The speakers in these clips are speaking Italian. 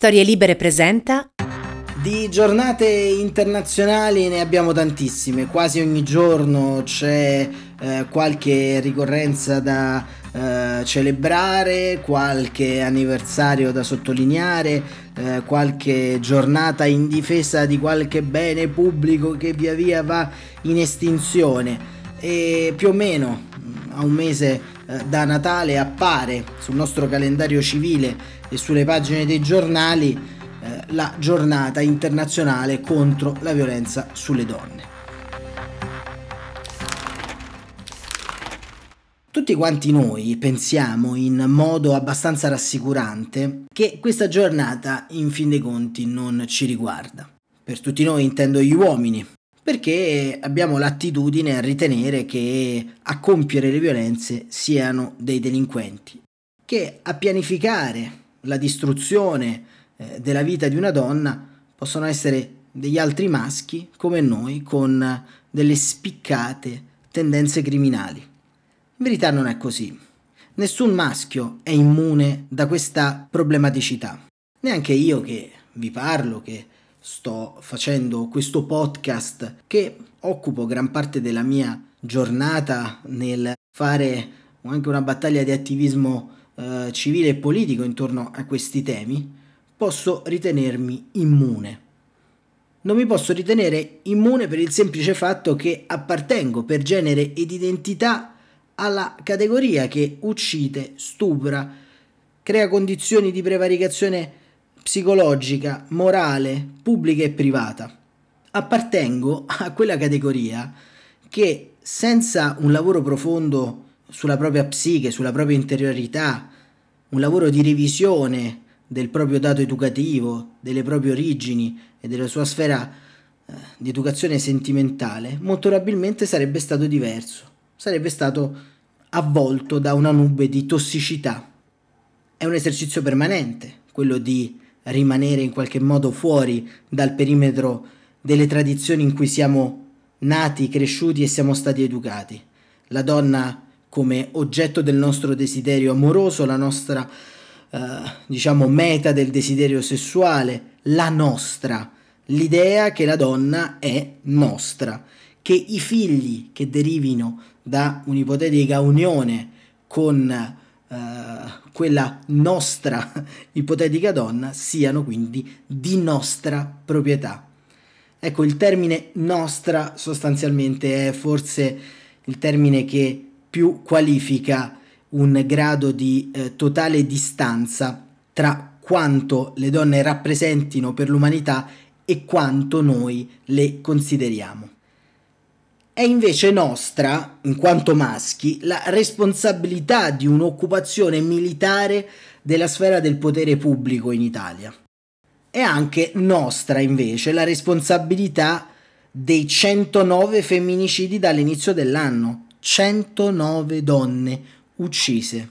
Storie Libere presenta di giornate internazionali ne abbiamo tantissime, quasi ogni giorno c'è eh, qualche ricorrenza da eh, celebrare, qualche anniversario da sottolineare, eh, qualche giornata in difesa di qualche bene pubblico che via via va in estinzione. E più o meno a un mese eh, da Natale appare sul nostro calendario civile e sulle pagine dei giornali eh, la giornata internazionale contro la violenza sulle donne. Tutti quanti noi pensiamo in modo abbastanza rassicurante che questa giornata in fin dei conti non ci riguarda. Per tutti noi intendo gli uomini, perché abbiamo l'attitudine a ritenere che a compiere le violenze siano dei delinquenti, che a pianificare la distruzione eh, della vita di una donna possono essere degli altri maschi come noi con delle spiccate tendenze criminali. In verità non è così. Nessun maschio è immune da questa problematicità. Neanche io che vi parlo, che sto facendo questo podcast, che occupo gran parte della mia giornata nel fare anche una battaglia di attivismo eh, civile e politico intorno a questi temi, posso ritenermi immune. Non mi posso ritenere immune per il semplice fatto che appartengo per genere ed identità alla categoria che uccide, stupra, crea condizioni di prevaricazione psicologica, morale, pubblica e privata. Appartengo a quella categoria che senza un lavoro profondo sulla propria psiche, sulla propria interiorità, un lavoro di revisione del proprio dato educativo, delle proprie origini e della sua sfera eh, di educazione sentimentale, molto probabilmente sarebbe stato diverso, sarebbe stato avvolto da una nube di tossicità. È un esercizio permanente, quello di rimanere in qualche modo fuori dal perimetro delle tradizioni in cui siamo nati, cresciuti e siamo stati educati. La donna come oggetto del nostro desiderio amoroso, la nostra, eh, diciamo, meta del desiderio sessuale, la nostra, l'idea che la donna è nostra, che i figli che derivino da un'ipotetica unione con eh, quella nostra ipotetica donna siano quindi di nostra proprietà. Ecco, il termine nostra sostanzialmente è forse il termine che più qualifica un grado di eh, totale distanza tra quanto le donne rappresentino per l'umanità e quanto noi le consideriamo. È invece nostra, in quanto maschi, la responsabilità di un'occupazione militare della sfera del potere pubblico in Italia. È anche nostra invece la responsabilità dei 109 femminicidi dall'inizio dell'anno, 109 donne uccise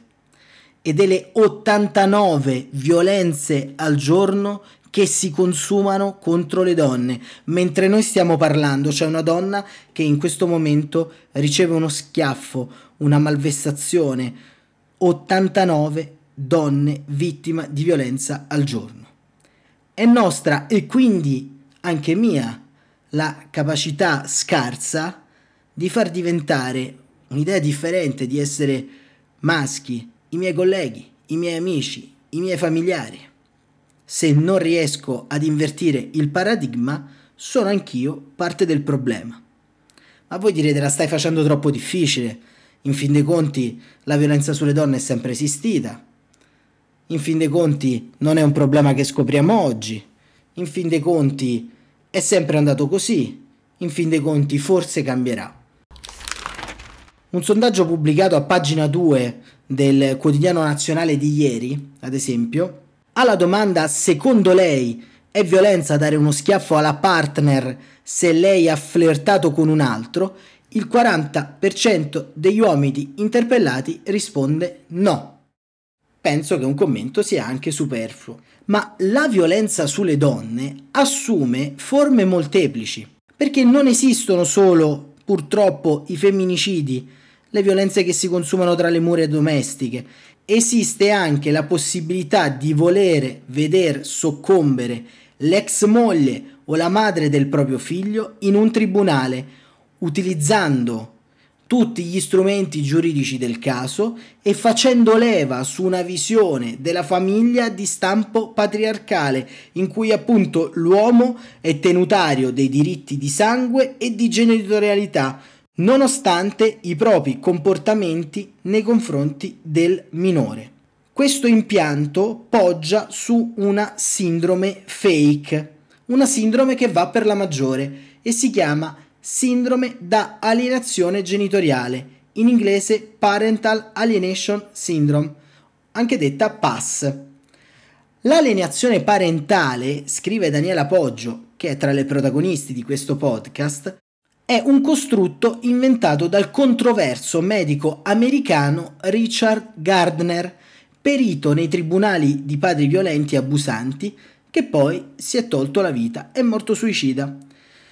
e delle 89 violenze al giorno che si consumano contro le donne. Mentre noi stiamo parlando, c'è una donna che in questo momento riceve uno schiaffo, una malvestazione. 89 donne vittime di violenza al giorno. È nostra e quindi anche mia la capacità scarsa di far diventare un'idea differente di essere maschi, i miei colleghi, i miei amici, i miei familiari. Se non riesco ad invertire il paradigma, sono anch'io parte del problema. Ma voi direte la stai facendo troppo difficile. In fin dei conti la violenza sulle donne è sempre esistita. In fin dei conti non è un problema che scopriamo oggi. In fin dei conti è sempre andato così. In fin dei conti forse cambierà. Un sondaggio pubblicato a pagina 2 del quotidiano nazionale di ieri, ad esempio, alla domanda secondo lei è violenza dare uno schiaffo alla partner se lei ha flirtato con un altro, il 40% degli uomini interpellati risponde no. Penso che un commento sia anche superfluo. Ma la violenza sulle donne assume forme molteplici, perché non esistono solo, purtroppo, i femminicidi le violenze che si consumano tra le mura domestiche. Esiste anche la possibilità di voler vedere soccombere l'ex moglie o la madre del proprio figlio in un tribunale, utilizzando tutti gli strumenti giuridici del caso e facendo leva su una visione della famiglia di stampo patriarcale, in cui appunto l'uomo è tenutario dei diritti di sangue e di genitorialità, nonostante i propri comportamenti nei confronti del minore. Questo impianto poggia su una sindrome fake, una sindrome che va per la maggiore e si chiama sindrome da alienazione genitoriale, in inglese Parental Alienation Syndrome, anche detta PAS. L'alienazione parentale, scrive Daniela Poggio, che è tra le protagonisti di questo podcast, è un costrutto inventato dal controverso medico americano Richard Gardner, perito nei tribunali di padri violenti e abusanti, che poi si è tolto la vita, è morto suicida.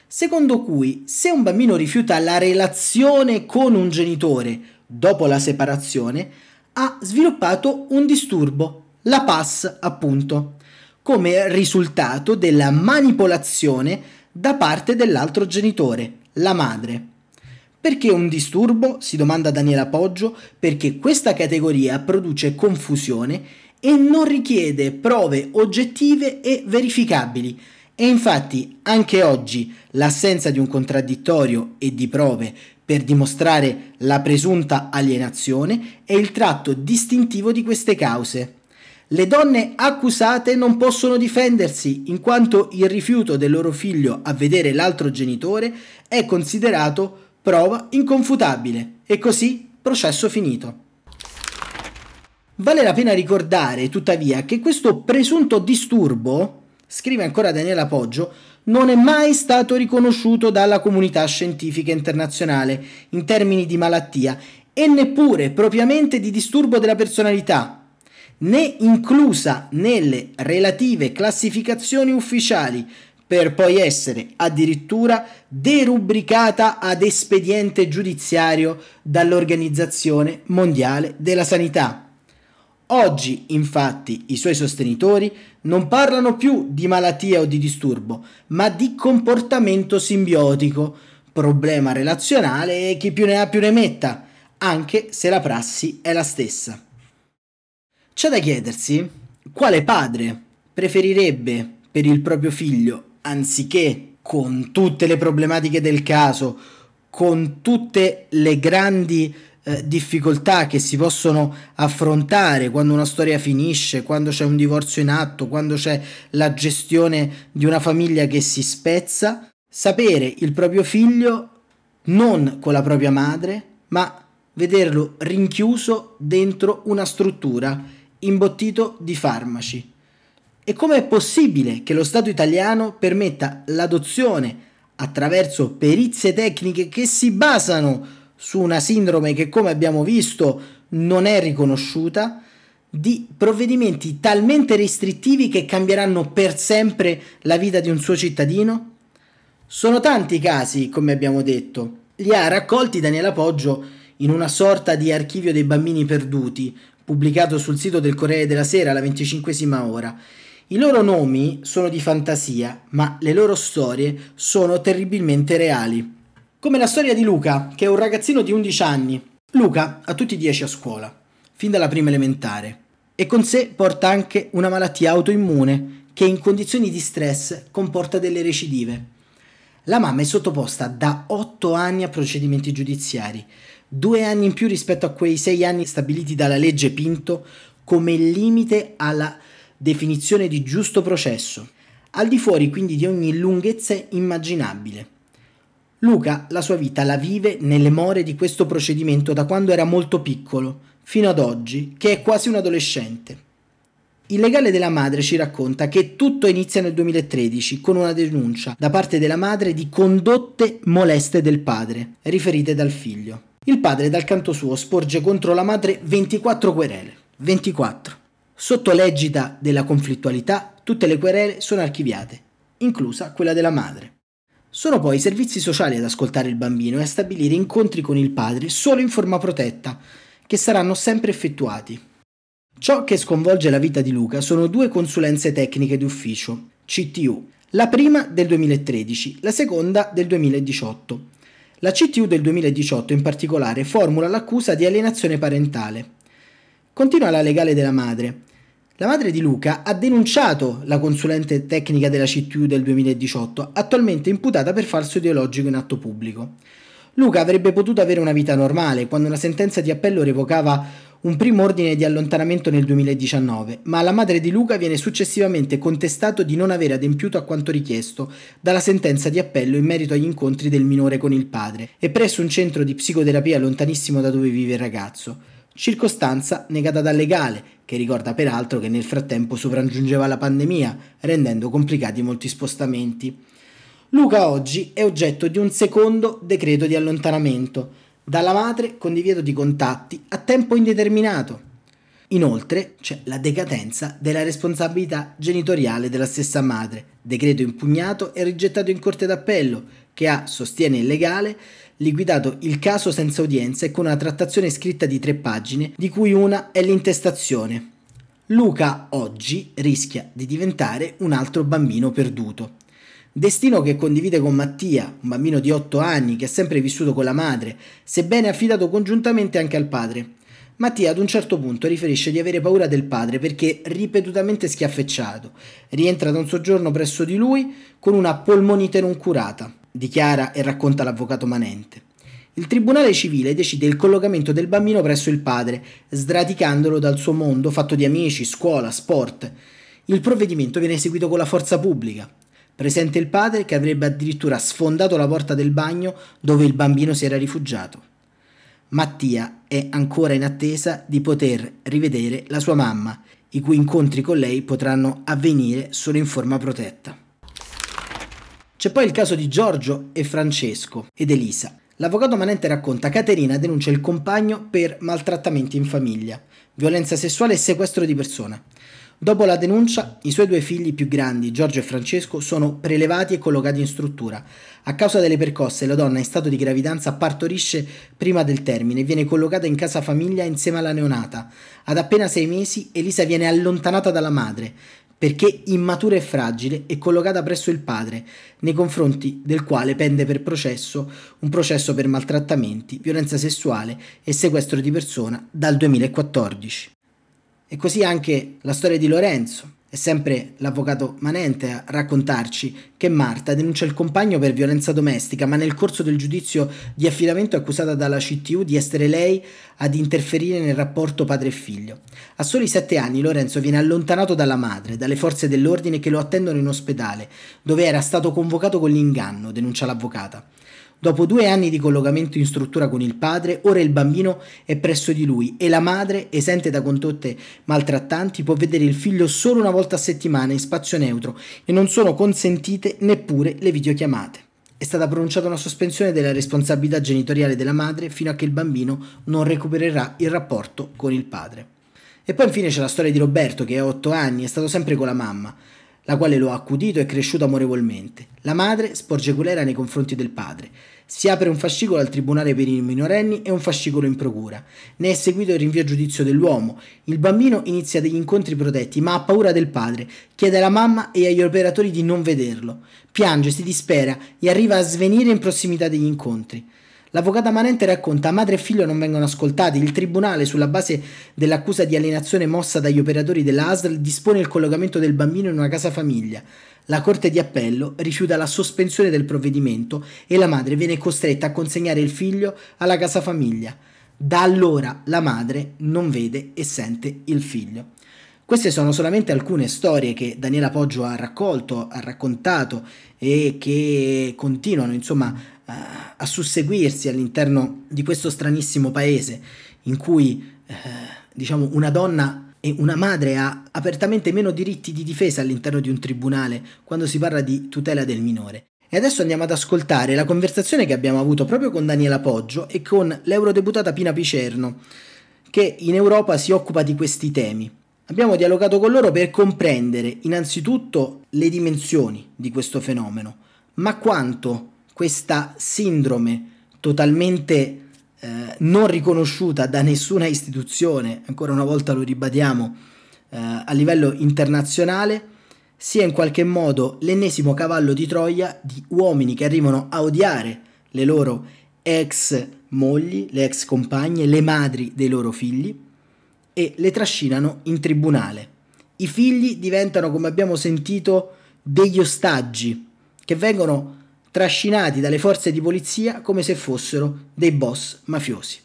Secondo cui, se un bambino rifiuta la relazione con un genitore dopo la separazione, ha sviluppato un disturbo, la PAS appunto, come risultato della manipolazione da parte dell'altro genitore, la madre. Perché un disturbo? si domanda Daniela Poggio, perché questa categoria produce confusione e non richiede prove oggettive e verificabili. E infatti anche oggi l'assenza di un contraddittorio e di prove per dimostrare la presunta alienazione è il tratto distintivo di queste cause. Le donne accusate non possono difendersi in quanto il rifiuto del loro figlio a vedere l'altro genitore è considerato prova inconfutabile e così processo finito. Vale la pena ricordare tuttavia che questo presunto disturbo, scrive ancora Daniela Poggio, non è mai stato riconosciuto dalla comunità scientifica internazionale in termini di malattia e neppure propriamente di disturbo della personalità, né inclusa nelle relative classificazioni ufficiali per poi essere addirittura derubricata ad espediente giudiziario dall'Organizzazione Mondiale della Sanità. Oggi, infatti, i suoi sostenitori non parlano più di malattia o di disturbo, ma di comportamento simbiotico, problema relazionale e chi più ne ha più ne metta, anche se la prassi è la stessa. C'è da chiedersi quale padre preferirebbe per il proprio figlio anziché con tutte le problematiche del caso, con tutte le grandi eh, difficoltà che si possono affrontare quando una storia finisce, quando c'è un divorzio in atto, quando c'è la gestione di una famiglia che si spezza, sapere il proprio figlio non con la propria madre, ma vederlo rinchiuso dentro una struttura imbottito di farmaci e come è possibile che lo Stato italiano permetta l'adozione attraverso perizie tecniche che si basano su una sindrome che, come abbiamo visto, non è riconosciuta, di provvedimenti talmente restrittivi che cambieranno per sempre la vita di un suo cittadino? Sono tanti i casi, come abbiamo detto. Li ha raccolti Daniela Poggio in una sorta di archivio dei bambini perduti, pubblicato sul sito del Corriere della Sera alla 25 ora i loro nomi sono di fantasia, ma le loro storie sono terribilmente reali. Come la storia di Luca, che è un ragazzino di 11 anni. Luca ha tutti i 10 a scuola, fin dalla prima elementare, e con sé porta anche una malattia autoimmune che in condizioni di stress comporta delle recidive. La mamma è sottoposta da 8 anni a procedimenti giudiziari, due anni in più rispetto a quei 6 anni stabiliti dalla legge Pinto come limite alla definizione di giusto processo, al di fuori quindi di ogni lunghezza immaginabile. Luca la sua vita la vive nelle more di questo procedimento da quando era molto piccolo, fino ad oggi, che è quasi un adolescente. Il legale della madre ci racconta che tutto inizia nel 2013 con una denuncia da parte della madre di condotte moleste del padre, riferite dal figlio. Il padre dal canto suo sporge contro la madre 24 querele. 24. Sotto l'egida della conflittualità, tutte le querele sono archiviate, inclusa quella della madre. Sono poi i servizi sociali ad ascoltare il bambino e a stabilire incontri con il padre solo in forma protetta, che saranno sempre effettuati. Ciò che sconvolge la vita di Luca sono due consulenze tecniche d'ufficio, CTU, la prima del 2013, la seconda del 2018. La CTU del 2018 in particolare formula l'accusa di alienazione parentale. Continua la legale della madre. La madre di Luca ha denunciato la consulente tecnica della CTU del 2018, attualmente imputata per falso ideologico in atto pubblico. Luca avrebbe potuto avere una vita normale quando una sentenza di appello revocava un primo ordine di allontanamento nel 2019, ma alla madre di Luca viene successivamente contestato di non aver adempiuto a quanto richiesto dalla sentenza di appello in merito agli incontri del minore con il padre e presso un centro di psicoterapia lontanissimo da dove vive il ragazzo. Circostanza negata dal legale, che ricorda peraltro che nel frattempo sopraggiungeva la pandemia, rendendo complicati molti spostamenti. Luca oggi è oggetto di un secondo decreto di allontanamento, dalla madre con divieto di contatti a tempo indeterminato. Inoltre c'è la decadenza della responsabilità genitoriale della stessa madre, decreto impugnato e rigettato in corte d'appello, che ha, sostiene il legale, liquidato il caso senza udienza e con una trattazione scritta di tre pagine, di cui una è l'intestazione. Luca oggi rischia di diventare un altro bambino perduto. Destino che condivide con Mattia, un bambino di 8 anni che ha sempre vissuto con la madre, sebbene affidato congiuntamente anche al padre. Mattia ad un certo punto riferisce di avere paura del padre perché ripetutamente schiaffeggiato. Rientra da un soggiorno presso di lui con una polmonite non curata, dichiara e racconta l'avvocato Manente. Il tribunale civile decide il collocamento del bambino presso il padre, sradicandolo dal suo mondo fatto di amici, scuola, sport. Il provvedimento viene eseguito con la forza pubblica. Presente il padre che avrebbe addirittura sfondato la porta del bagno dove il bambino si era rifugiato. Mattia è ancora in attesa di poter rivedere la sua mamma, i cui incontri con lei potranno avvenire solo in forma protetta. C'è poi il caso di Giorgio e Francesco ed Elisa. L'avvocato Manente racconta Caterina denuncia il compagno per maltrattamenti in famiglia, violenza sessuale e sequestro di persona. Dopo la denuncia, i suoi due figli più grandi, Giorgio e Francesco, sono prelevati e collocati in struttura. A causa delle percosse, la donna in stato di gravidanza partorisce prima del termine e viene collocata in casa famiglia insieme alla neonata. Ad appena sei mesi, Elisa viene allontanata dalla madre perché immatura e fragile e collocata presso il padre, nei confronti del quale pende per processo un processo per maltrattamenti, violenza sessuale e sequestro di persona dal 2014. E così anche la storia di Lorenzo. È sempre l'avvocato Manente a raccontarci che Marta denuncia il compagno per violenza domestica, ma nel corso del giudizio di affidamento è accusata dalla CTU di essere lei ad interferire nel rapporto padre e figlio. A soli sette anni Lorenzo viene allontanato dalla madre, dalle forze dell'ordine che lo attendono in ospedale, dove era stato convocato con l'inganno, denuncia l'avvocata. Dopo due anni di collocamento in struttura con il padre, ora il bambino è presso di lui e la madre, esente da condotte maltrattanti, può vedere il figlio solo una volta a settimana in spazio neutro e non sono consentite neppure le videochiamate. È stata pronunciata una sospensione della responsabilità genitoriale della madre fino a che il bambino non recupererà il rapporto con il padre. E poi infine c'è la storia di Roberto che a 8 anni è stato sempre con la mamma la quale lo ha accudito e cresciuto amorevolmente. La madre sporge colera nei confronti del padre. Si apre un fascicolo al tribunale per i minorenni e un fascicolo in procura. Ne è seguito il rinvio a giudizio dell'uomo. Il bambino inizia degli incontri protetti, ma ha paura del padre. Chiede alla mamma e agli operatori di non vederlo. Piange, si dispera e arriva a svenire in prossimità degli incontri. L'avvocata Manente racconta madre e figlio non vengono ascoltati, il tribunale sulla base dell'accusa di alienazione mossa dagli operatori della ASL dispone il collocamento del bambino in una casa famiglia. La Corte di Appello rifiuta la sospensione del provvedimento e la madre viene costretta a consegnare il figlio alla casa famiglia. Da allora la madre non vede e sente il figlio. Queste sono solamente alcune storie che Daniela Poggio ha raccolto, ha raccontato e che continuano insomma a susseguirsi all'interno di questo stranissimo paese in cui eh, diciamo una donna e una madre ha apertamente meno diritti di difesa all'interno di un tribunale quando si parla di tutela del minore. E adesso andiamo ad ascoltare la conversazione che abbiamo avuto proprio con Daniela Poggio e con l'eurodeputata Pina Picerno, che in Europa si occupa di questi temi. Abbiamo dialogato con loro per comprendere innanzitutto le dimensioni di questo fenomeno, ma quanto questa sindrome totalmente eh, non riconosciuta da nessuna istituzione, ancora una volta lo ribadiamo, eh, a livello internazionale, sia in qualche modo l'ennesimo cavallo di Troia di uomini che arrivano a odiare le loro ex mogli, le ex compagne, le madri dei loro figli e le trascinano in tribunale. I figli diventano, come abbiamo sentito, degli ostaggi che vengono trascinati dalle forze di polizia come se fossero dei boss mafiosi.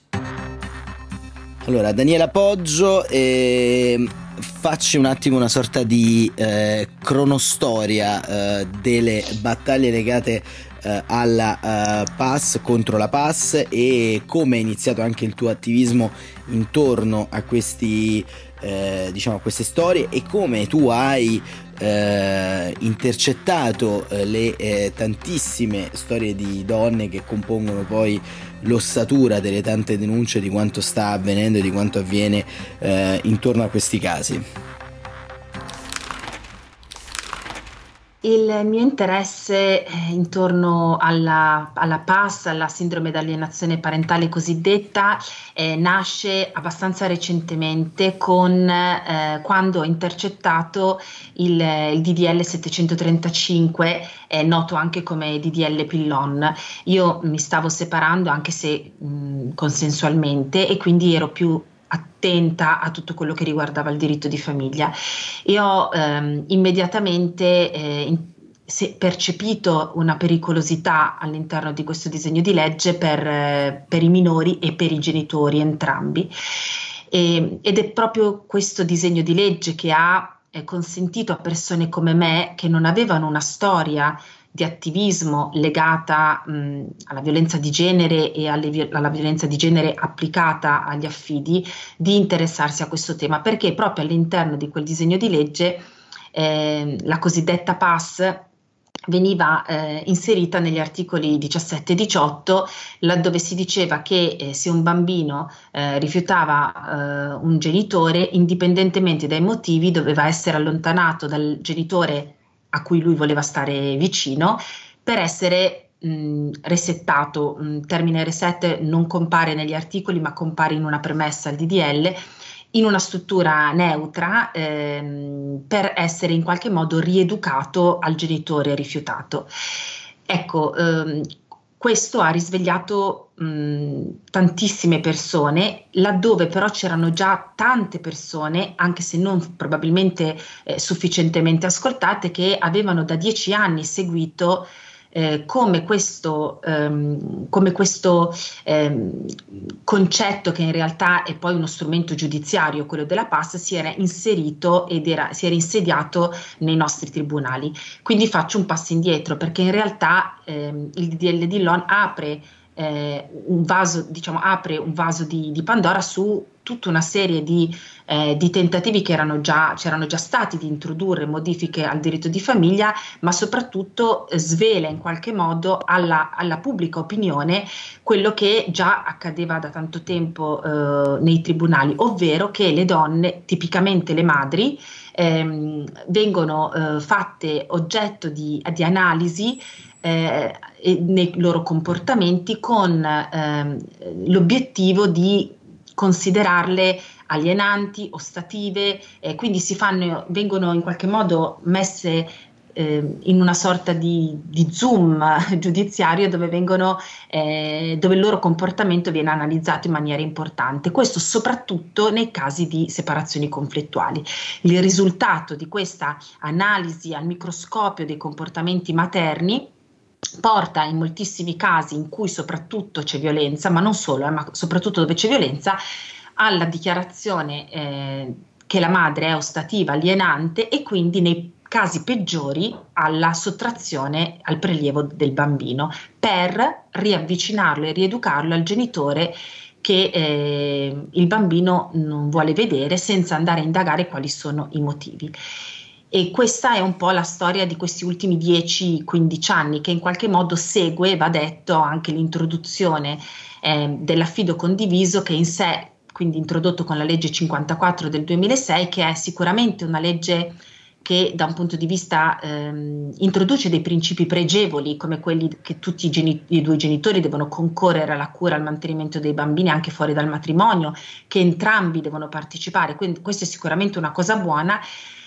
Allora, Daniela Poggio, eh, facci un attimo una sorta di eh, cronostoria eh, delle battaglie legate eh, alla uh, PAS contro la PAS e come è iniziato anche il tuo attivismo intorno a questi eh, diciamo a queste storie e come tu hai eh, intercettato eh, le eh, tantissime storie di donne che compongono poi l'ossatura delle tante denunce di quanto sta avvenendo e di quanto avviene eh, intorno a questi casi. Il mio interesse eh, intorno alla, alla PAS, alla sindrome d'alienazione parentale cosiddetta, eh, nasce abbastanza recentemente con, eh, quando ho intercettato il, il DDL 735, eh, noto anche come DDL Pillon. Io mi stavo separando anche se mh, consensualmente e quindi ero più attenta a tutto quello che riguardava il diritto di famiglia e ho ehm, immediatamente eh, in, percepito una pericolosità all'interno di questo disegno di legge per, eh, per i minori e per i genitori entrambi. E, ed è proprio questo disegno di legge che ha eh, consentito a persone come me che non avevano una storia di attivismo legata mh, alla violenza di genere e alle, alla violenza di genere applicata agli affidi, di interessarsi a questo tema, perché proprio all'interno di quel disegno di legge eh, la cosiddetta PAS veniva eh, inserita negli articoli 17 e 18 laddove si diceva che eh, se un bambino eh, rifiutava eh, un genitore indipendentemente dai motivi doveva essere allontanato dal genitore a cui lui voleva stare vicino per essere mh, resettato. Il termine reset non compare negli articoli ma compare in una premessa al DDL in una struttura neutra ehm, per essere in qualche modo rieducato al genitore rifiutato. Ecco, ehm, questo ha risvegliato mh, tantissime persone, laddove però c'erano già tante persone, anche se non probabilmente eh, sufficientemente ascoltate, che avevano da dieci anni seguito eh, come questo, ehm, come questo ehm, concetto, che in realtà è poi uno strumento giudiziario, quello della PAS, si era inserito ed era, si era insediato nei nostri tribunali. Quindi faccio un passo indietro perché in realtà ehm, il DDL di Lon apre eh, un vaso, diciamo, apre un vaso di, di, Pandora su tutta una serie di, eh, di tentativi che erano già, c'erano già stati di introdurre modifiche al diritto di famiglia, ma soprattutto eh, svela in qualche modo alla, alla, pubblica opinione quello che già accadeva da tanto tempo eh, nei tribunali, ovvero che le donne, tipicamente le madri, ehm, vengono eh, fatte oggetto di, di analisi eh, nei loro comportamenti con eh, l'obiettivo di considerarle alienanti, ostative, eh, quindi fanno, vengono in qualche modo messe eh, in una sorta di, di zoom giudiziario dove, vengono, eh, dove il loro comportamento viene analizzato in maniera importante. Questo soprattutto nei casi di separazioni conflittuali. Il risultato di questa analisi al microscopio dei comportamenti materni porta in moltissimi casi in cui soprattutto c'è violenza, ma non solo, eh, ma soprattutto dove c'è violenza, alla dichiarazione eh, che la madre è ostativa, alienante e quindi nei casi peggiori alla sottrazione al prelievo del bambino per riavvicinarlo e rieducarlo al genitore che eh, il bambino non vuole vedere senza andare a indagare quali sono i motivi. E questa è un po' la storia di questi ultimi 10-15 anni che in qualche modo segue, va detto, anche l'introduzione eh, dell'affido condiviso che in sé, quindi introdotto con la legge 54 del 2006, che è sicuramente una legge che da un punto di vista ehm, introduce dei principi pregevoli come quelli che tutti i, geni- i due genitori devono concorrere alla cura e al mantenimento dei bambini anche fuori dal matrimonio, che entrambi devono partecipare, quindi questo è sicuramente una cosa buona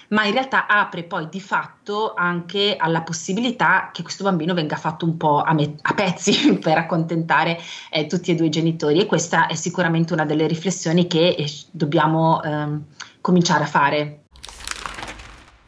ma in realtà apre poi di fatto anche alla possibilità che questo bambino venga fatto un po' a, me- a pezzi per accontentare eh, tutti e due i genitori e questa è sicuramente una delle riflessioni che eh, dobbiamo ehm, cominciare a fare.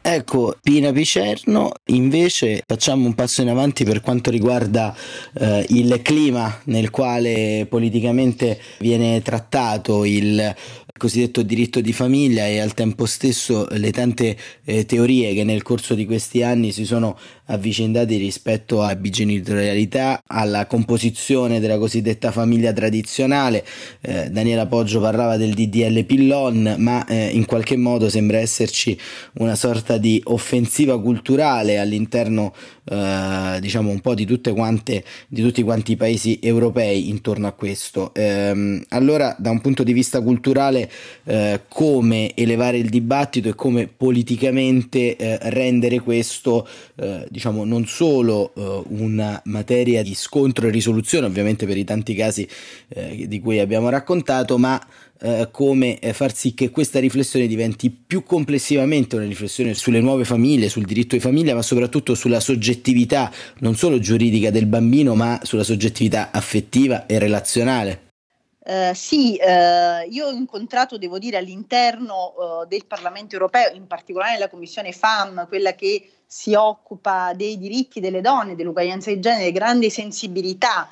Ecco, Pina Picerno, invece facciamo un passo in avanti per quanto riguarda eh, il clima nel quale politicamente viene trattato il cosiddetto diritto di famiglia e al tempo stesso le tante eh, teorie che nel corso di questi anni si sono avvicendate rispetto a bigenitorialità, alla composizione della cosiddetta famiglia tradizionale. Eh, Daniela Poggio parlava del DDL Pillon, ma eh, in qualche modo sembra esserci una sorta di offensiva culturale all'interno eh, diciamo un po' di tutte quante di tutti quanti i paesi europei intorno a questo. Ehm, allora, da un punto di vista culturale eh, come elevare il dibattito e come politicamente eh, rendere questo eh, diciamo non solo eh, una materia di scontro e risoluzione ovviamente per i tanti casi eh, di cui abbiamo raccontato ma eh, come far sì che questa riflessione diventi più complessivamente una riflessione sulle nuove famiglie, sul diritto di famiglia, ma soprattutto sulla soggettività non solo giuridica del bambino, ma sulla soggettività affettiva e relazionale. Uh, sì, uh, io ho incontrato, devo dire, all'interno uh, del Parlamento europeo, in particolare nella Commissione FAM, quella che si occupa dei diritti delle donne, dell'uguaglianza di genere, grande sensibilità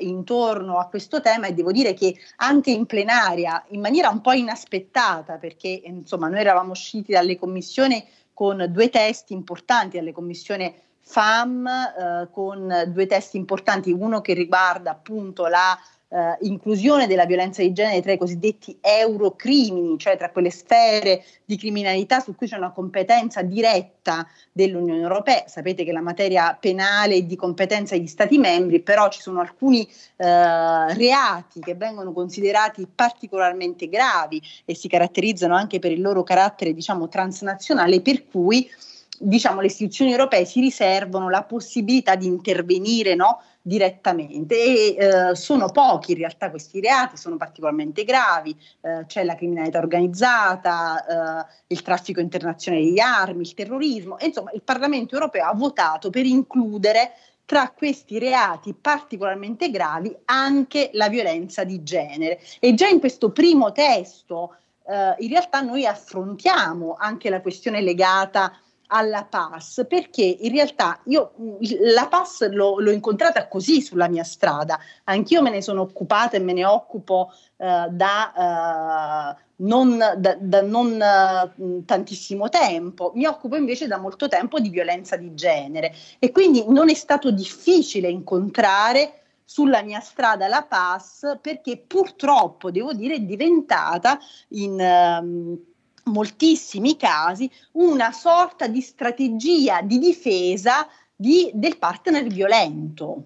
intorno a questo tema e devo dire che anche in plenaria, in maniera un po' inaspettata, perché insomma noi eravamo usciti dalle commissioni con due testi importanti, alle commissioni FAM, con due testi importanti, uno che riguarda appunto la eh, inclusione della violenza di genere tra i cosiddetti eurocrimini, cioè tra quelle sfere di criminalità su cui c'è una competenza diretta dell'Unione Europea. Sapete che la materia penale è di competenza degli Stati membri, però ci sono alcuni eh, reati che vengono considerati particolarmente gravi e si caratterizzano anche per il loro carattere, diciamo, transnazionale, per cui diciamo, le istituzioni europee si riservano la possibilità di intervenire no, direttamente e eh, sono pochi in realtà questi reati, sono particolarmente gravi, eh, c'è la criminalità organizzata, eh, il traffico internazionale di armi, il terrorismo, e, insomma il Parlamento europeo ha votato per includere tra questi reati particolarmente gravi anche la violenza di genere. E già in questo primo testo eh, in realtà noi affrontiamo anche la questione legata alla PAS perché in realtà io la PAS l'ho, l'ho, incontrata così sulla mia strada, anch'io me ne sono occupata e me ne occupo uh, da, uh, non, da, da non uh, tantissimo tempo, mi occupo invece da molto tempo di violenza di genere. E quindi non è stato difficile incontrare sulla mia strada la PAS perché purtroppo devo dire è diventata in... Moltissimi casi una sorta di strategia di difesa di, del partner violento.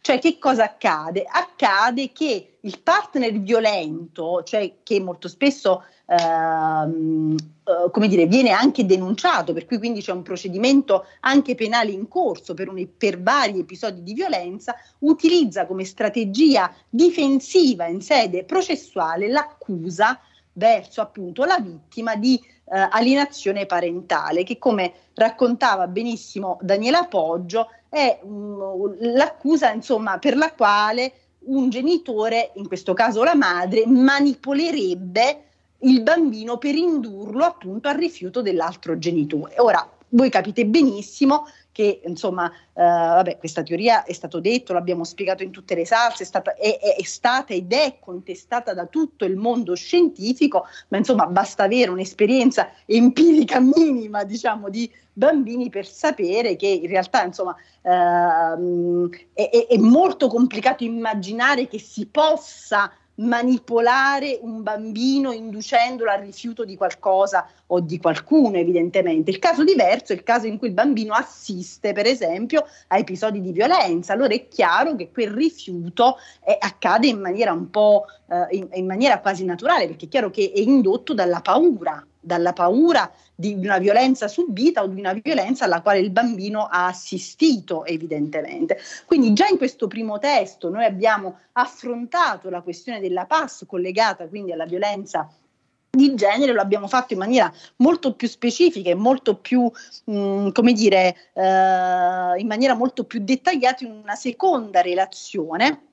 Cioè che cosa accade? Accade che il partner violento, cioè che molto spesso ehm, eh, come dire, viene anche denunciato, per cui quindi c'è un procedimento anche penale in corso per, un, per vari episodi di violenza, utilizza come strategia difensiva in sede processuale l'accusa verso appunto la vittima di eh, alienazione parentale, che come raccontava benissimo Daniela Poggio è um, l'accusa insomma per la quale un genitore, in questo caso la madre, manipolerebbe il bambino per indurlo appunto al rifiuto dell'altro genitore. Ora, voi capite benissimo che insomma, eh, vabbè, questa teoria è stato detto, l'abbiamo spiegato in tutte le salse, è stata, è, è stata ed è contestata da tutto il mondo scientifico, ma insomma basta avere un'esperienza empirica minima, diciamo, di bambini per sapere che in realtà insomma ehm, è, è molto complicato immaginare che si possa manipolare un bambino inducendolo al rifiuto di qualcosa o di qualcuno, evidentemente. Il caso diverso è il caso in cui il bambino assiste, per esempio, a episodi di violenza. Allora è chiaro che quel rifiuto è, accade in maniera un po' eh, in, in maniera quasi naturale, perché è chiaro che è indotto dalla paura dalla paura di una violenza subita o di una violenza alla quale il bambino ha assistito evidentemente. Quindi già in questo primo testo noi abbiamo affrontato la questione della PAS collegata quindi alla violenza di genere lo abbiamo fatto in maniera molto più specifica e molto più, mh, mm, come dire, eh, in maniera molto più dettagliata in una seconda relazione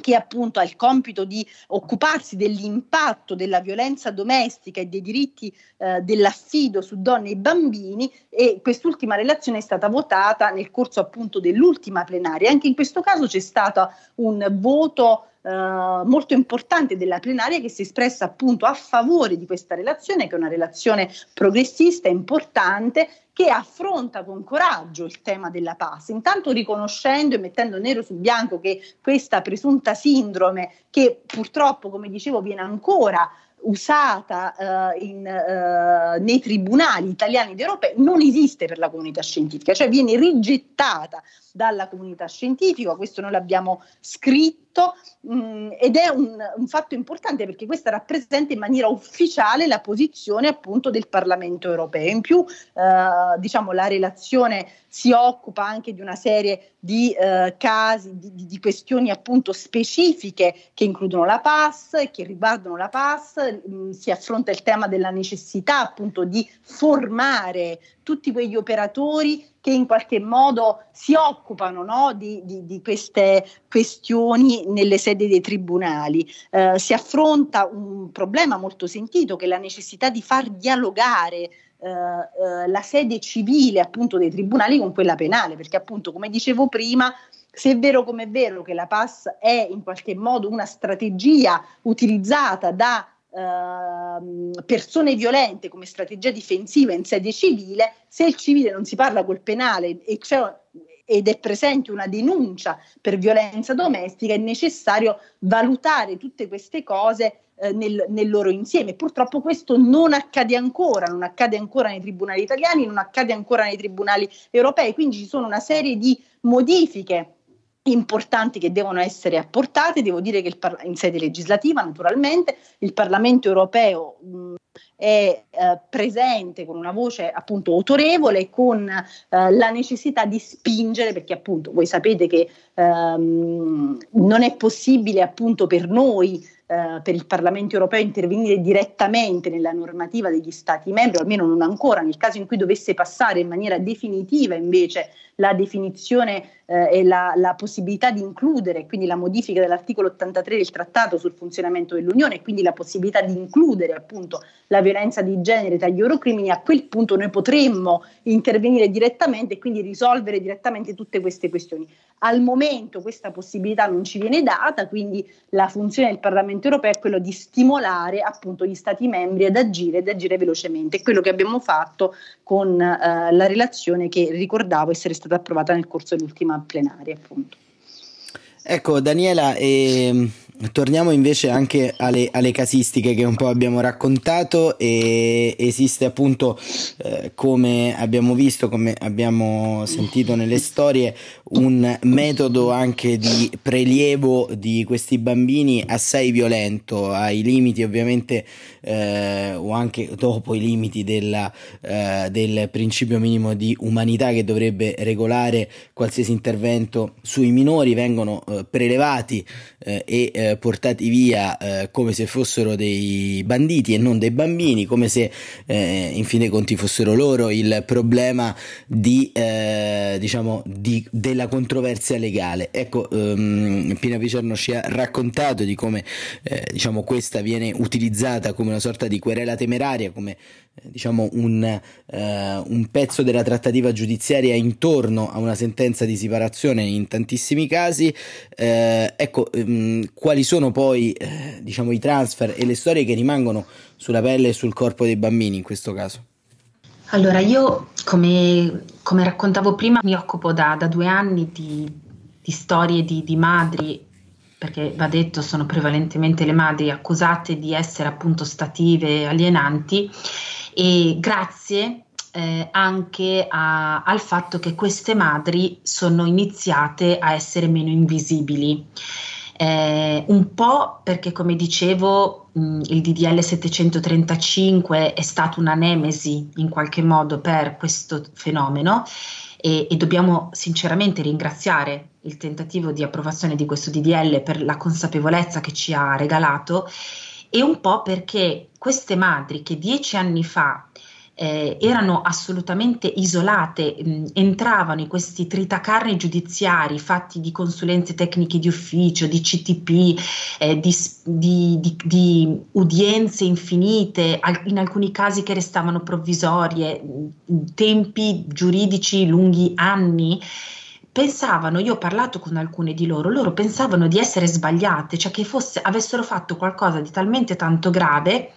che appunto ha il compito di occuparsi dell'impatto della violenza domestica e dei diritti eh, dell'affido su donne e bambini e quest'ultima relazione è stata votata nel corso appunto dell'ultima plenaria. Anche in questo caso c'è stato un voto eh, molto importante della plenaria che si è espressa appunto a favore di questa relazione, che è una relazione progressista, importante, che affronta con coraggio il tema della PAS, intanto riconoscendo e mettendo nero su bianco che questa presunta sindrome, che purtroppo, come dicevo, viene ancora usata uh, in, uh, nei tribunali italiani ed europei non esiste per la comunità scientifica, cioè viene rigettata dalla comunità scientifica, questo noi l'abbiamo scritto mh, mm, ed è un, un, fatto importante perché questa rappresenta in maniera ufficiale la posizione appunto del Parlamento europeo. In più uh, diciamo la relazione si occupa anche di una serie di uh, casi, di, di, di, questioni appunto specifiche che includono la PAS e che riguardano la PAS, mh, mm, si affronta il tema della necessità appunto di formare tutti quegli operatori che in qualche modo si occupano no, di, di, di, queste questioni nelle sedi dei tribunali. Eh, si affronta un problema molto sentito che è la necessità di far dialogare eh, eh, la sede civile appunto dei tribunali con quella penale, perché appunto come dicevo prima se è vero come è vero che la PAS è in qualche modo una strategia utilizzata da Ehm, persone violente come strategia difensiva in sede civile, se il civile non si parla col penale e c'è ed è presente una denuncia per violenza domestica, è necessario valutare tutte queste cose eh, nel, nel, loro insieme. Purtroppo questo non accade ancora, non accade ancora nei tribunali italiani, non accade ancora nei tribunali europei, quindi ci sono una serie di modifiche importanti che devono essere apportate. Devo dire che par- in sede legislativa, naturalmente, il Parlamento europeo mh, è eh, presente con una voce appunto autorevole, con eh, la necessità di spingere, perché appunto voi sapete che ehm, non è possibile appunto per noi eh, per il Parlamento europeo intervenire direttamente nella normativa degli Stati membri, almeno non ancora, nel caso in cui dovesse passare in maniera definitiva invece la definizione eh, e la, la, possibilità di includere, quindi la modifica dell'articolo 83 del Trattato sul funzionamento dell'Unione e quindi la possibilità di includere appunto la violenza di genere tra gli eurocrimini, a quel punto noi potremmo intervenire direttamente e quindi risolvere direttamente tutte queste questioni. Al momento questa possibilità non ci viene data, quindi la funzione del Parlamento europeo è quello di stimolare appunto gli Stati membri ad agire ed agire velocemente. Quello che abbiamo fatto con eh, la relazione che ricordavo essere stata approvata nel corso dell'ultima plenaria appunto. Ecco Daniela, ehm, torniamo invece anche alle, alle, casistiche che un po' abbiamo raccontato e esiste appunto eh, come abbiamo visto, come abbiamo sentito nelle storie, un metodo anche di prelievo di questi bambini assai violento, ai limiti ovviamente eh, o anche dopo i limiti della, eh, del principio minimo di umanità che dovrebbe regolare qualsiasi intervento sui minori, vengono eh, prelevati eh, e eh, portati via eh, come se fossero dei banditi e non dei bambini, come se in fin dei conti fossero loro il problema di, diciamo, di, della controversia legale. Ecco, ehm, Pina Picerno ci ha raccontato di come diciamo, questa viene utilizzata come una sorta di querela temeraria, come eh, diciamo un, eh, un, pezzo della trattativa giudiziaria intorno a una sentenza di separazione in tantissimi casi. Eh, ecco, ehm, quali sono poi eh, diciamo, i transfer e le storie che rimangono sulla pelle e sul corpo dei bambini in questo caso? Allora, io come, come raccontavo prima mi occupo da, da due anni di, di storie di, di madri perché va detto sono prevalentemente le madri accusate di essere appunto stative alienanti e grazie eh, anche a, al fatto che queste madri sono iniziate a essere meno invisibili. Eh, un po' perché, come dicevo, mh, il DDL 735 è stato una nemesi in qualche modo per questo fenomeno e, e dobbiamo sinceramente ringraziare il tentativo di approvazione di questo DDL per la consapevolezza che ci ha regalato e un po' perché queste madri che dieci anni fa eh, erano assolutamente isolate, mh, entravano in questi tritacarni giudiziari fatti di consulenze tecniche di ufficio, di CTP, eh, di, di, di, di, udienze infinite, al, in alcuni casi che restavano provvisorie, tempi giuridici lunghi anni. Pensavano, io ho parlato con alcune di loro, loro pensavano di essere sbagliate, cioè che fosse, avessero fatto qualcosa di talmente tanto grave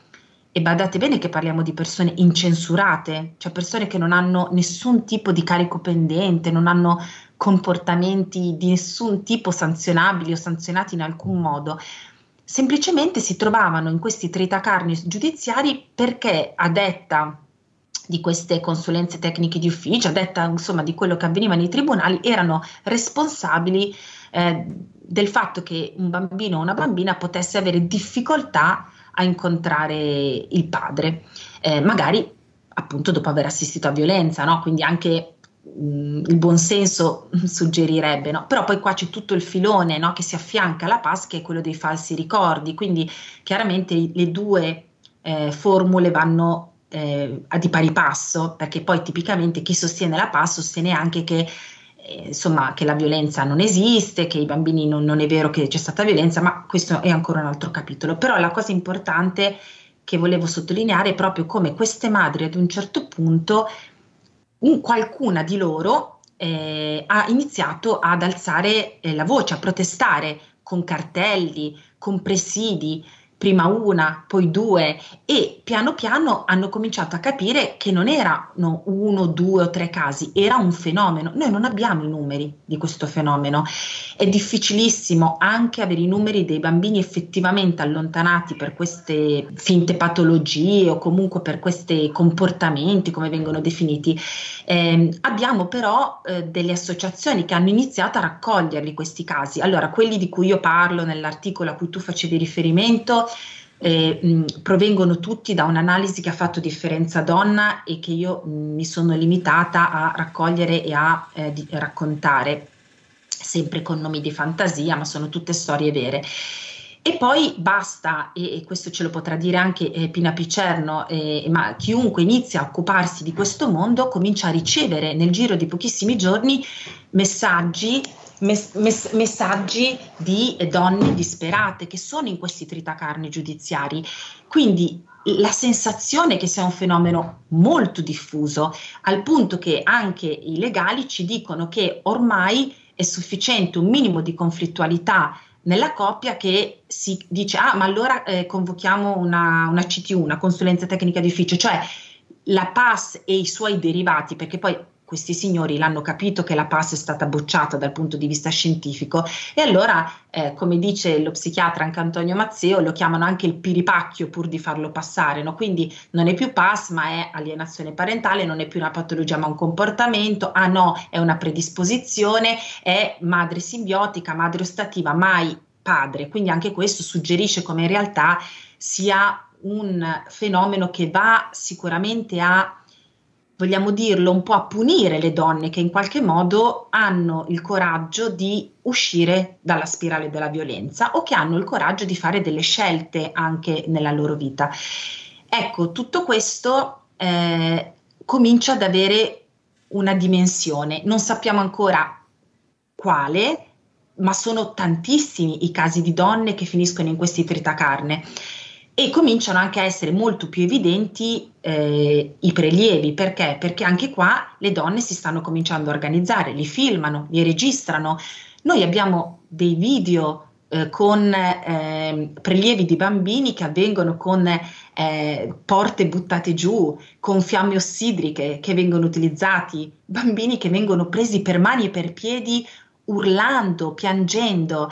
e badate bene che parliamo di persone incensurate, cioè persone che non hanno nessun tipo di carico pendente, non hanno comportamenti di nessun tipo sanzionabili o sanzionati in alcun modo. Semplicemente si trovavano in questi tritacarni giudiziari perché a detta di queste consulenze tecniche di ufficio, a detta insomma di quello che avveniva nei tribunali, erano responsabili eh, del fatto che un bambino o una bambina potesse avere difficoltà a incontrare il padre, eh, magari appunto dopo aver assistito a violenza, no? quindi anche mh, il buonsenso suggerirebbe, no? però poi qua c'è tutto il filone no? che si affianca alla PAS che è quello dei falsi ricordi, quindi chiaramente le due eh, formule vanno eh, di pari passo, perché poi tipicamente chi sostiene la PAS sostiene anche che insomma, che la violenza non esiste, che i bambini non, non, è vero che c'è stata violenza, ma questo è ancora un altro capitolo. Però la cosa importante che volevo sottolineare è proprio come queste madri ad un certo punto, un, qualcuna di loro eh, ha iniziato ad alzare eh, la voce, a protestare con cartelli, con presidi, prima una, poi due e piano piano hanno cominciato a capire che non erano uno, due o tre casi, era un fenomeno. Noi non abbiamo i numeri di questo fenomeno. È difficilissimo anche avere i numeri dei bambini effettivamente allontanati per queste finte patologie o comunque per questi comportamenti, come vengono definiti. Eh, abbiamo però eh, delle associazioni che hanno iniziato a raccoglierli questi casi. Allora, quelli di cui io parlo nell'articolo a cui tu facevi riferimento eh, provengono tutti da un'analisi che ha fatto differenza donna e che io mi sono limitata a raccogliere e a eh, di, raccontare, sempre con nomi di fantasia, ma sono tutte storie vere. E poi basta, e, e, questo ce lo potrà dire anche eh, Pina Picerno, eh, ma chiunque inizia a occuparsi di questo mondo comincia a ricevere nel giro di pochissimi giorni messaggi mes- mes- messaggi di donne disperate che sono in questi tritacarni giudiziari. Quindi la sensazione che sia un fenomeno molto diffuso, al punto che anche i legali ci dicono che ormai è sufficiente un minimo di conflittualità nella coppia che si dice ah ma allora eh, convochiamo una, una CTU, una consulenza tecnica di ufficio, cioè la PAS e i suoi derivati, perché poi questi signori l'hanno capito che la PAS è stata bocciata dal punto di vista scientifico e allora, eh, come dice lo psichiatra anche Antonio Mazzeo, lo chiamano anche il piripacchio pur di farlo passare, no? quindi non è più PAS ma è alienazione parentale, non è più una patologia ma un comportamento, ah no, è una predisposizione, è madre simbiotica, madre ostativa, mai padre, quindi anche questo suggerisce come in realtà sia un fenomeno che va sicuramente a vogliamo dirlo, un po' a punire le donne che in qualche modo hanno il coraggio di uscire dalla spirale della violenza o che hanno il coraggio di fare delle scelte anche nella loro vita. Ecco, tutto questo eh, comincia ad avere una dimensione, non sappiamo ancora quale, ma sono tantissimi i casi di donne che finiscono in questi tritacarne e cominciano anche a essere molto più evidenti eh, i prelievi. Perché? Perché anche qua le donne si stanno cominciando a organizzare, li filmano, li registrano. Noi abbiamo dei video eh, con eh, prelievi di bambini che avvengono con eh, porte buttate giù, con fiamme ossidriche che vengono utilizzati, bambini che vengono presi per mani e per piedi urlando, piangendo,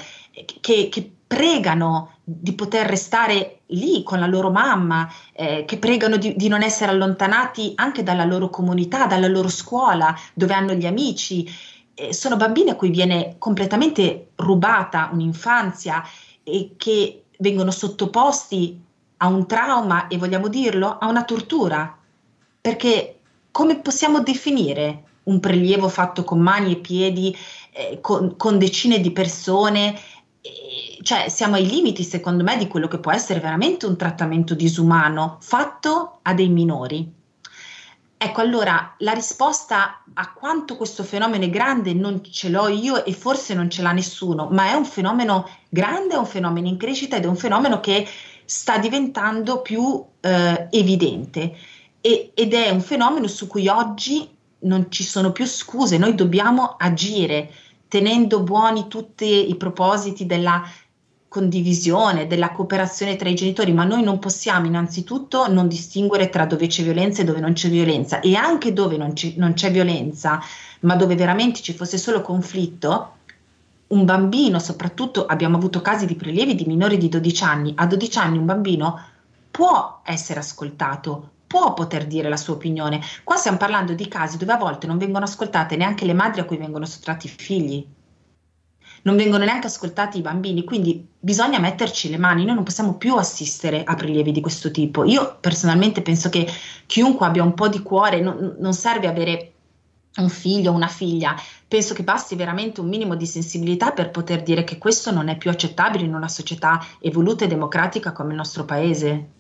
che, che pregano di poter restare lì con la loro mamma, eh, che pregano di, di, non essere allontanati anche dalla loro comunità, dalla loro scuola, dove hanno gli amici. eh, sono bambini a cui viene completamente rubata un'infanzia e che vengono sottoposti a un trauma e vogliamo dirlo, a una tortura. Perché come possiamo definire un prelievo fatto con mani e piedi, eh, con, con, decine di persone? Cioè siamo ai limiti, secondo me, di quello che può essere veramente un trattamento disumano fatto a dei minori. Ecco, allora la risposta a quanto questo fenomeno è grande non ce l'ho io e forse non ce l'ha nessuno, ma è un fenomeno grande, è un fenomeno in crescita ed è un fenomeno che sta diventando più eh, evidente e, ed è un fenomeno su cui oggi non ci sono più scuse, noi dobbiamo agire tenendo buoni tutti i propositi della condivisione, della cooperazione tra i genitori, ma noi non possiamo innanzitutto non distinguere tra dove c'è violenza e dove non c'è violenza. E anche dove non, c'è, non c'è violenza, ma dove veramente ci fosse solo conflitto, un bambino, soprattutto abbiamo avuto casi di prelievi di minori di 12 anni, a 12 anni un bambino può essere ascoltato, può poter dire la sua opinione. Qua stiamo parlando di casi dove a volte non vengono ascoltate neanche le madri a cui vengono sottratti i figli non vengono neanche ascoltati i bambini, quindi bisogna metterci le mani, noi non possiamo più assistere a prelievi di questo tipo. Io personalmente penso che chiunque abbia un po' di cuore, non, non serve avere un figlio o una figlia, penso che basti veramente un minimo di sensibilità per poter dire che questo non è più accettabile in una società evoluta e democratica come il nostro paese.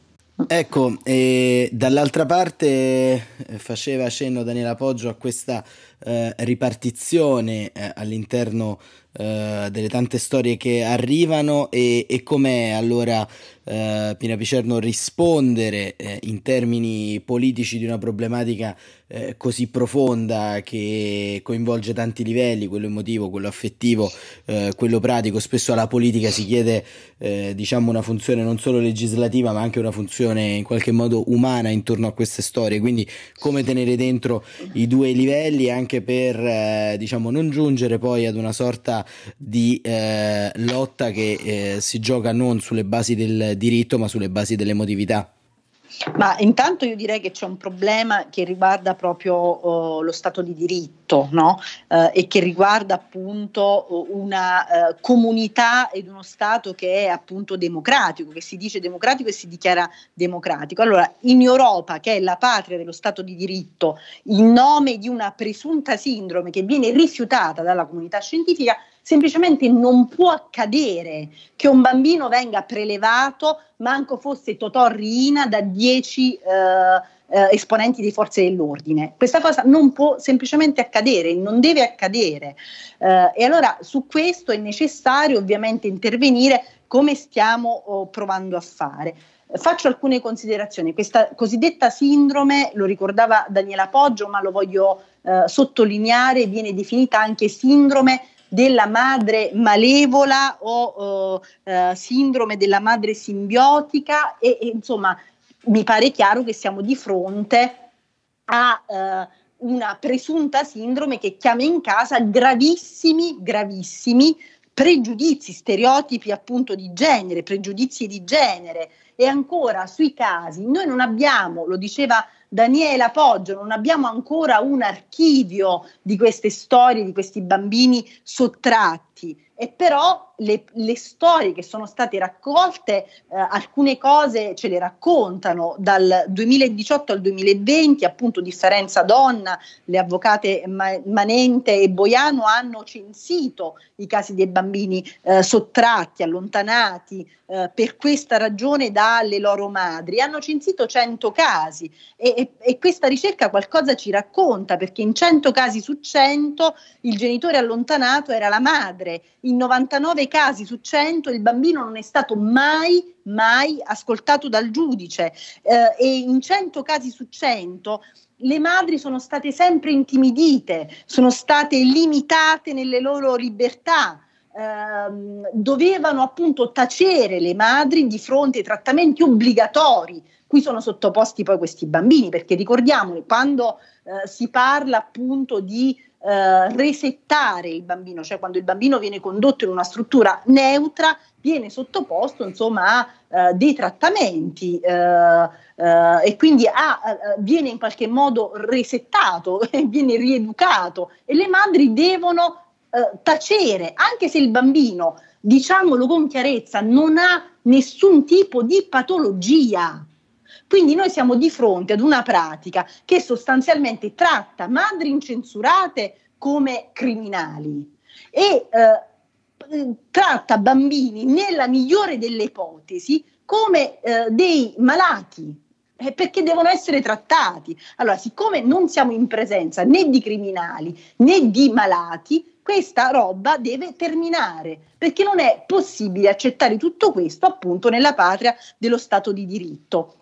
Ecco, e dall'altra parte eh, faceva cenno Daniela Poggio a questa eh, ripartizione eh, all'interno eh, delle tante storie che arrivano e, e com'è allora eh, Pina Picerno rispondere eh, in termini politici di una problematica eh, così profonda che coinvolge tanti livelli, quello emotivo, quello affettivo, eh, quello pratico. Spesso alla politica si chiede eh, diciamo una funzione non solo legislativa ma anche una funzione in qualche modo umana intorno a queste storie. Quindi come tenere dentro i due livelli anche per eh, diciamo non giungere poi ad una sorta di eh, lotta che si gioca non sulle basi del diritto ma sulle basi dell'emotività. Ma intanto io direi che c'è un problema che riguarda proprio uh, lo Stato di diritto no? uh, e che riguarda appunto uh, una comunità ed uno Stato che è appunto democratico, che si dice democratico e si dichiara democratico. Allora, in Europa, che è la patria dello Stato di diritto, in nome di una presunta sindrome che viene rifiutata dalla comunità scientifica, semplicemente non può accadere che un bambino venga prelevato, manco fosse Totò Riina, da dieci eh, eh, esponenti di forze dell'ordine. Questa cosa non può semplicemente accadere, non deve accadere. Eh, e allora su questo è necessario ovviamente intervenire come stiamo oh, provando a fare. Faccio alcune considerazioni. Questa cosiddetta sindrome, lo ricordava Daniela Poggio, ma lo voglio eh, sottolineare, viene definita anche sindrome della madre malevola o uh, sindrome della madre simbiotica e, e, insomma mi pare chiaro che siamo di fronte a uh, una presunta sindrome che chiama in casa gravissimi, gravissimi pregiudizi, stereotipi appunto di genere, pregiudizi di genere. E ancora sui casi noi non abbiamo, lo diceva Daniela Poggio, non abbiamo ancora un archivio di queste storie, di questi bambini sottratti e però le, le, storie che sono state raccolte, eh, alcune cose ce le raccontano. Dal 2018 al 2020, appunto differenza donna, le avvocate Manente e Boiano hanno censito i casi dei bambini eh, sottratti, allontanati eh, per questa ragione dalle loro madri, hanno censito 100 casi. E, e, e questa ricerca qualcosa ci racconta perché in 100 casi su 100 il genitore allontanato era la madre in 99 casi su 100 il bambino non è stato mai, mai ascoltato dal giudice eh, e in 100 casi su 100 le madri sono state sempre intimidite, sono state limitate nelle loro libertà. Eh, dovevano appunto tacere le madri di fronte ai trattamenti obbligatori cui sono sottoposti poi questi bambini, perché ricordiamo quando eh, si parla appunto di eh, resettare il bambino, cioè quando il bambino viene condotto in una struttura neutra, viene sottoposto insomma a uh, dei trattamenti uh, uh, e quindi ha, viene in qualche modo resettato, viene rieducato e le madri devono tacere, anche se il bambino, diciamolo con chiarezza, non ha nessun tipo di patologia. Quindi noi siamo di fronte ad una pratica che sostanzialmente tratta madri incensurate come criminali e eh, tratta bambini nella migliore delle ipotesi come eh, dei malati eh, perché devono essere trattati. Allora, siccome non siamo in presenza né di criminali né di malati, questa roba deve terminare, perché non è possibile accettare tutto questo appunto nella patria dello Stato di diritto.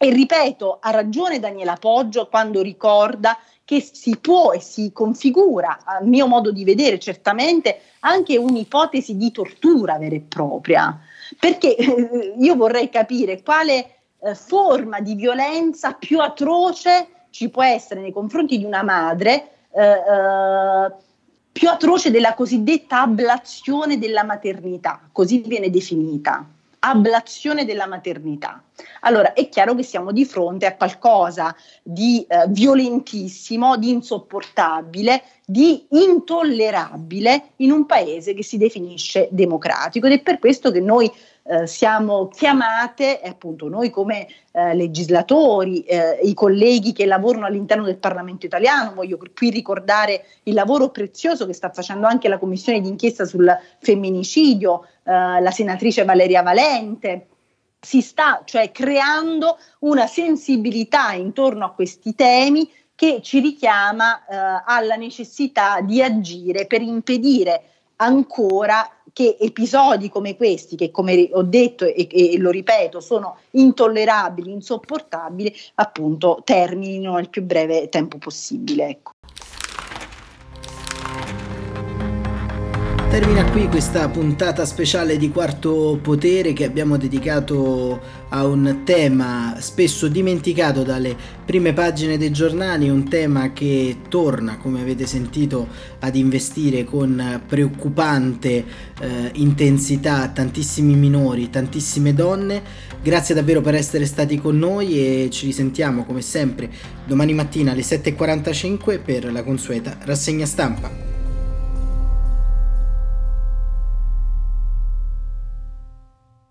E ripeto, ha ragione Daniela Poggio quando ricorda che si può e si configura, a mio modo di vedere, certamente anche un'ipotesi di tortura vera e propria. Perché eh, io vorrei capire quale eh, forma di violenza più atroce ci può essere nei confronti di una madre, eh, eh più atroce della cosiddetta ablazione della maternità, così viene definita ablazione della maternità. Allora è chiaro che siamo di fronte a qualcosa di eh, violentissimo, di insopportabile, di intollerabile in un paese che si definisce democratico ed è per questo che noi eh, siamo chiamate, appunto noi come eh, legislatori, eh, i colleghi che lavorano all'interno del Parlamento italiano, voglio qui ricordare il lavoro prezioso che sta facendo anche la Commissione d'inchiesta sul femminicidio, eh, la senatrice Valeria Valente, si sta cioè creando una sensibilità intorno a questi temi che ci richiama eh, alla necessità di agire per impedire ancora che episodi come questi, che come ho detto e, e, lo ripeto, sono intollerabili, insopportabili, appunto terminino nel più breve tempo possibile. Ecco. Termina qui questa puntata speciale di Quarto Potere che abbiamo dedicato a un tema spesso dimenticato dalle prime pagine dei giornali, un tema che torna, come avete sentito, ad investire con preoccupante eh, intensità tantissimi minori, tantissime donne. Grazie davvero per essere stati con noi e ci risentiamo come sempre domani mattina alle 7.45 per la consueta rassegna stampa.